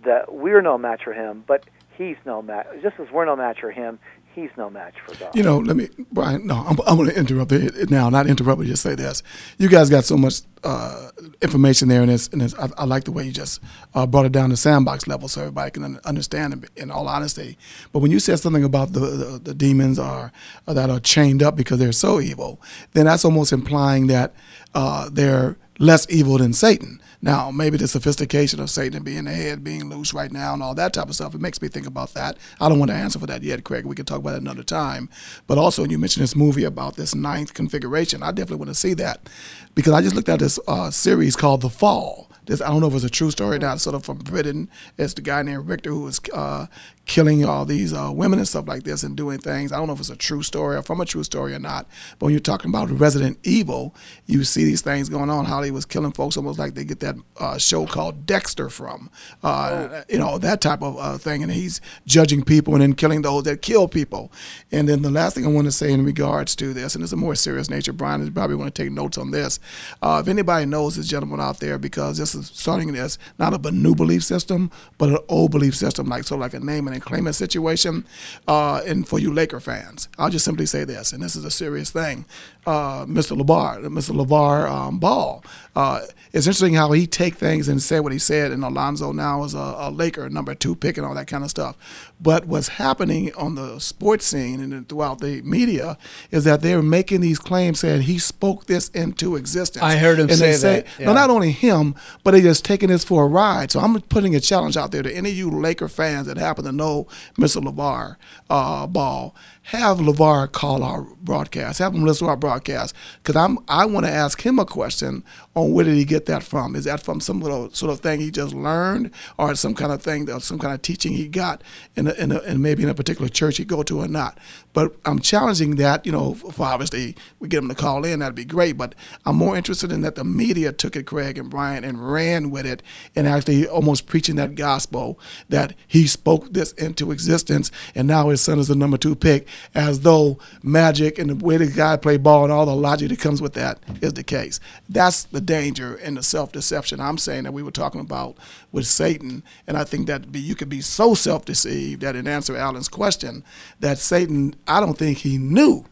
that we're no match for him, but he's no match. Just as we're no match for him, he's no match for God. You know, let me, Brian. No, I'm, I'm going to interrupt it now. Not interrupt, but just say this. You guys got so much uh, information there, and it's, and it's, I, I like the way you just uh, brought it down to sandbox level, so everybody can understand. it In all honesty, but when you said something about the the, the demons are that are chained up because they're so evil, then that's almost implying that uh, they're less evil than Satan. Now, maybe the sophistication of Satan being the head, being loose right now, and all that type of stuff, it makes me think about that. I don't want to answer for that yet, Craig. We can talk about it another time. But also, you mentioned this movie about this ninth configuration. I definitely want to see that because I just looked at this uh, series called The Fall. This, I don't know if it's a true story or not, sort of from Britain. It's the guy named Richter who was uh, killing all these uh, women and stuff like this and doing things. I don't know if it's a true story or from a true story or not. But when you're talking about Resident Evil, you see these things going on. How he was killing folks almost like they get that uh, show called Dexter from, uh, you know, that type of uh, thing. And he's judging people and then killing those that kill people. And then the last thing I want to say in regards to this, and it's a more serious nature, Brian, you probably want to take notes on this. Uh, if anybody knows this gentleman out there, because this is starting this not of a new belief system, but an old belief system, like so like a name and claiming situation. Uh, and for you Laker fans, I'll just simply say this, and this is a serious thing. Uh, Mr. LaVar, Mr. LaVar um, Ball. Uh, it's interesting how he take things and say what he said, and Alonzo now is a, a Laker number two pick and all that kind of stuff. But what's happening on the sports scene and throughout the media is that they're making these claims saying he spoke this into existence. I heard him and they say that, No, not only him, but they just taking this for a ride. So I'm putting a challenge out there to any of you Laker fans that happen to know Mr. LaVar uh, Ball. Have LaVar call our broadcast. Have him listen to our broadcast because I'm I want to ask him a question on where did he get that from? Is that from some little sort of thing he just learned, or some kind of thing that some kind of teaching he got in a, in, a, in maybe in a particular church he go to or not? But I'm challenging that. You know, for obviously we get him to call in, that'd be great. But I'm more interested in that the media took it, Craig and Brian, and ran with it, and actually almost preaching that gospel that he spoke this into existence, and now his son is the number two pick, as though magic and the way the guy play ball and all the logic that comes with that is the case. That's the danger and the self deception I'm saying that we were talking about with Satan, and I think that be, you could be so self deceived that in answer to Alan's question, that Satan, I don't think he knew.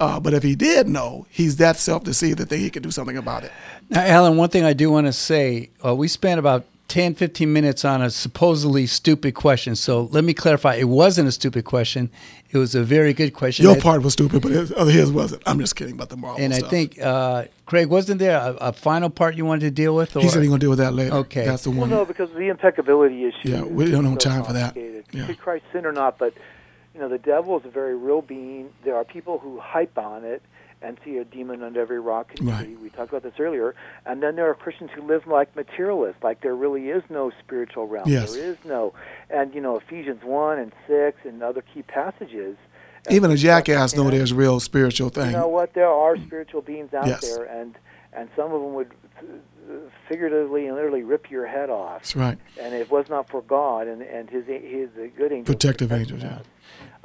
Uh, but if he did know, he's that self-deceived that he could do something about it. Now, Alan, one thing I do want to say, uh, we spent about 10, 15 minutes on a supposedly stupid question. So let me clarify. It wasn't a stupid question. It was a very good question. Your I- part was stupid, but his, other his wasn't. I'm just kidding about the moral and I think, uh, Craig, wasn't there a, a final part you wanted to deal with? Or? he said he's gonna deal with that later. Okay. that's the one. Well, one. no, because of the impeccability issue. Yeah, we don't have so time for that. complicated. Yeah. Did Christ sin or not? But you know, the devil is a very real being. There are people who hype on it and see a demon under every rock and Right. tree. We talked about this earlier. And then there are Christians who live like materialists, like there really is no spiritual realm. Yes. There is no, and you know, Ephesians one and six and other key passages. Even a jackass know there's real spiritual thing. You know what? There are spiritual beings out Yes. there, and and some of them would figuratively and literally rip your head off. That's right. And it was not for God and and His His good angels Protective angels, yeah.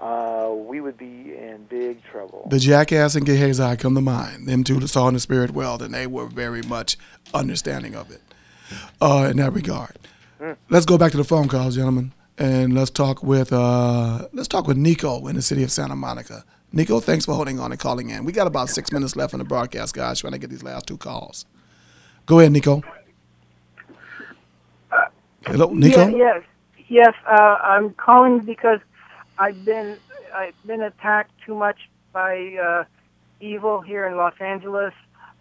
Us, uh, we would be in big trouble. The jackass and Gehazi come to mind. Them two saw in the spirit world, and they were very much understanding of it uh, in that regard. Let's go back to the phone calls, gentlemen, and let's talk with uh, let's talk with Nico in the city of Santa Monica. Nico, thanks for holding on and calling in. We got about six minutes left in the broadcast, guys. Trying to get these last two calls. Go ahead, Nico. Hello, Nico. Yeah, yes, yes. Uh, I'm calling because I've been I've been attacked too much by uh, evil here in Los Angeles.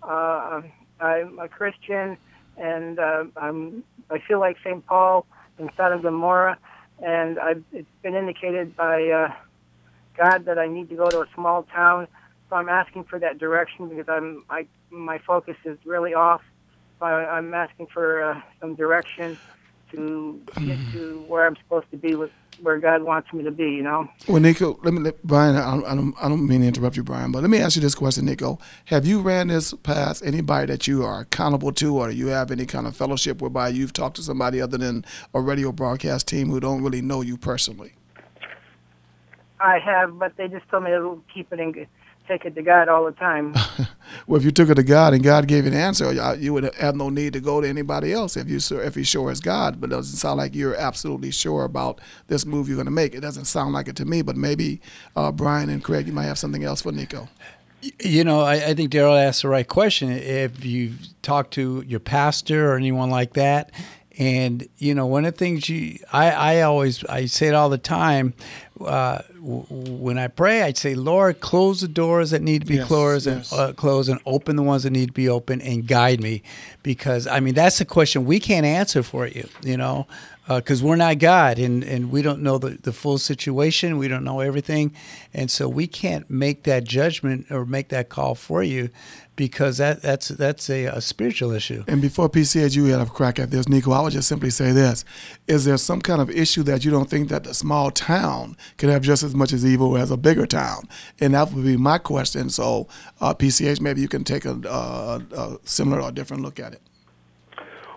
Uh, I'm a Christian, and uh, I'm I feel like St. Paul in Sodom and Gomorrah, and I've, it's been indicated by uh, God that I need to go to a small town. So I'm asking for that direction because I'm I my focus is really off. So I, I'm asking for uh, some direction to get mm. to where I'm supposed to be with where God wants me to be. You know. Well, Nico, let me, let, Brian. I don't, I don't, I don't mean to interrupt you, Brian, but let me ask you this question, Nico. Have you ran this past anybody that you are accountable to, or do you have any kind of fellowship whereby you've talked to somebody other than a radio broadcast team who don't really know you personally? I have, but they just told me to keep it and take it to God all the time. Well, if you took it to God and God gave you an answer, you- you would have no need to go to anybody else if you sur- if you sure is God. But it doesn't sound like you're absolutely sure about this move you're going to make. It doesn't sound like it to me. But maybe uh, Brian and Craig, you might have something else for Nico. You know, I, I think Daryl asked the right question. If you've talked to your pastor or anyone like that, and you know, one of the things you, I, I always, I say it all the time. Uh, w- when I pray, I say, Lord, close the doors that need to be Yes, closed yes. and uh, close, and open the ones that need to be open, and guide me, because I mean that's a question we can't answer for you. You know, because we're not God and, and we don't know the, the full situation. We don't know everything. And so we can't make that judgment or make that call for you because that, that's that's a, a spiritual issue. And before PCH, you had a crack at this, Nico. I would just simply say this: Is there some kind of issue that you don't think that the small town could have just as much as evil as a bigger town? And that would be my question. So, uh, PCH, maybe you can take a, uh, a similar or different look at it.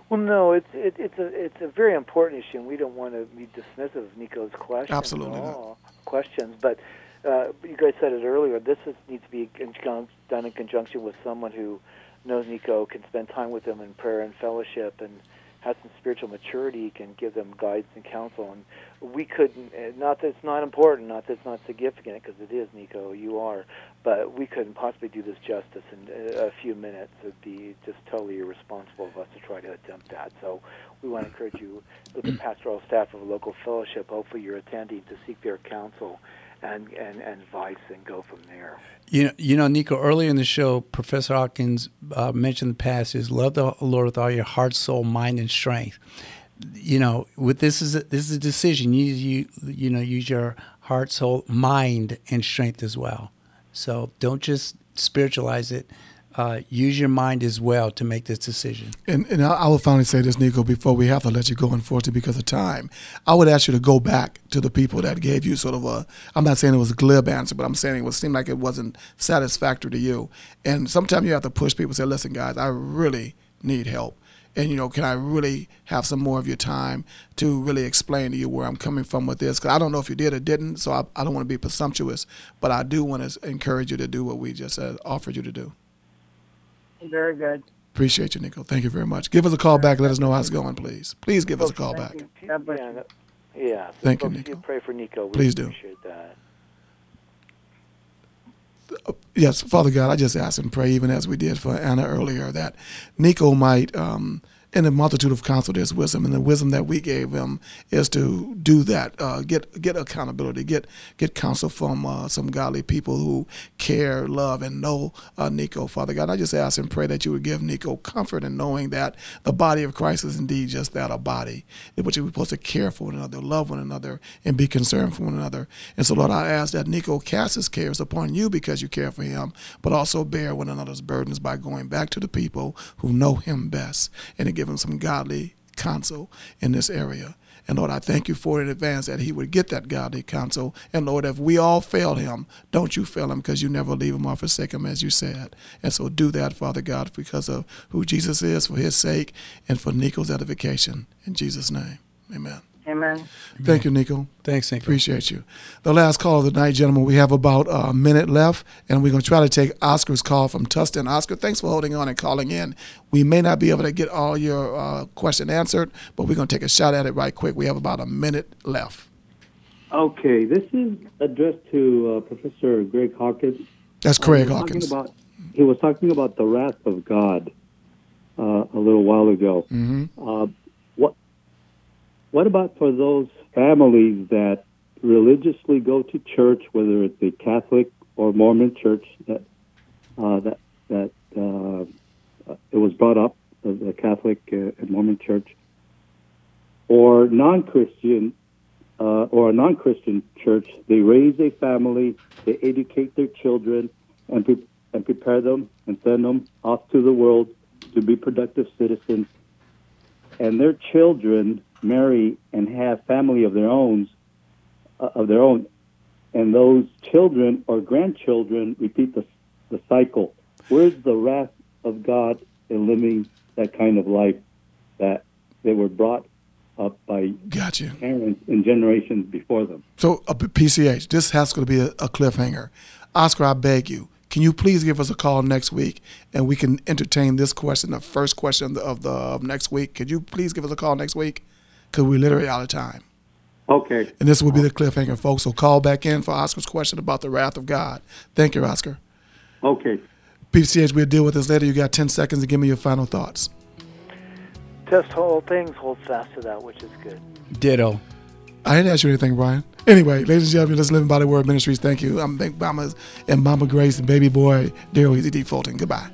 Well, no, it's it, it's a it's a very important issue, and we don't want to be dismissive of Nico's question. Absolutely at not. all, questions. But uh, you guys said it earlier. This is, needs to be conjun- done in conjunction with someone who knows Nico, can spend time with him in prayer and fellowship, and has some spiritual maturity, can give them guidance and counsel. And we couldn't. uh, Not that it's not important, not that it's not significant, because it is, Nico. You are. But we couldn't possibly do this justice in uh, a few minutes. It'd be just totally irresponsible of us to try to attempt that. So we want to encourage you, with the pastoral staff of a local fellowship, hopefully you're attending to seek their counsel and, and, and advice and go from there. You know, you know, Nico. Earlier in the show, Professor Hawkins uh, mentioned the passage: "Love the Lord with all your heart, soul, mind, and strength." You know, with this is a, this is a decision. You you you know use your heart, soul, mind, and strength as well. So don't just spiritualize it. Uh, use your mind as well to make this decision. And, and I, will finally say this, Nico, before we have to let you go, unfortunately, because of time. I would ask you to go back to the people that gave you sort of a, I'm not saying it was a glib answer, but I'm saying it was seemed like it wasn't satisfactory to you. And sometimes you have to push people say, listen, guys, I really need help. And, you know, can I really have some more of your time to really explain to you where I'm coming from with this? Because I don't know if you did or didn't, so I, I don't want to be presumptuous, but I do want to encourage you to do what we just uh, offered you to do. Very good. Appreciate you, Nico. Thank you very much. Give us a call back. Let us know how it's going, please. Please give us a call thank back. you. Yeah, you. yeah. Thank you, folks, Nico. Pray for Nico. We Please do. appreciate that. Yes, Father God, I just ask and pray, even as we did for Anna earlier, that Nico might, um, in the multitude of counsel, there's wisdom, and the wisdom that we gave him is to do that, uh, get get accountability, get get counsel from uh, some godly people who care, love, and know uh, Nico. Father God, I just ask and pray that you would give Nico comfort in knowing that the body of Christ is indeed just that, a body, which we're supposed to care for one another, love one another, and be concerned for one another. And so, Lord, I ask that Nico cast his cares upon you because you care for him, but also bear one another's burdens by going back to the people who know him best and to give him some godly counsel in this area. And Lord, I thank you for it in advance that he would get that godly counsel. And Lord, if we all fail him, don't you fail him because you never leave him or forsake him, as you said. And so do that, Father God, because of who Jesus is, for his sake, and for Nico's edification. In Jesus' name, amen. Amen. Thank you, Nico. Thanks, Nico. Appreciate you. The last call of the night, gentlemen. We have about a minute left, and we're going to try to take Oscar's call from Tustin. Oscar, thanks for holding on and calling in. We may not be able to get all your uh, question answered, but we're going to take a shot at it right quick. We have about a minute left. Okay, this is addressed to uh, Professor Greg Hawkins. That's Uh, Craig he was talking Hawkins. About, he was talking about the wrath of God uh, a little while ago. hmm Uh, what What about for those families that religiously go to church, whether it's a Catholic or Mormon church that uh, that that uh, it was brought up the Catholic uh, and Mormon church, or non-Christian uh, or a non-Christian church, they raise a family, they educate their children, and pre- and prepare them and send them off to the world to be productive citizens. And their children marry and have family of their own, uh, of their own, and those children or grandchildren repeat the the cycle. Where's the wrath of God in living that kind of life that they were brought up by gotcha. parents and generations before them. So, uh, PCH, this has to be a, a cliffhanger. Oscar, I beg you, can you please give us a call next week and we can entertain this question, the first question of the, of, the, of next week? Could you please give us a call next week? Because we're literally out of time. Okay. And this will be the cliffhanger, folks. So call back in for Oscar's question about the wrath of God. Thank you, Oscar. Okay. PCH, we'll deal with this later. You got 10 seconds to give me your final thoughts. Test all things, hold fast to that which is good. Ditto. I didn't ask you anything, Brian. Anyway, ladies and gentlemen, let's Living by the Word Ministries. Thank you. I'm Big Mama and Mama Grace and baby boy Daryl Easy D. Fulton. Goodbye.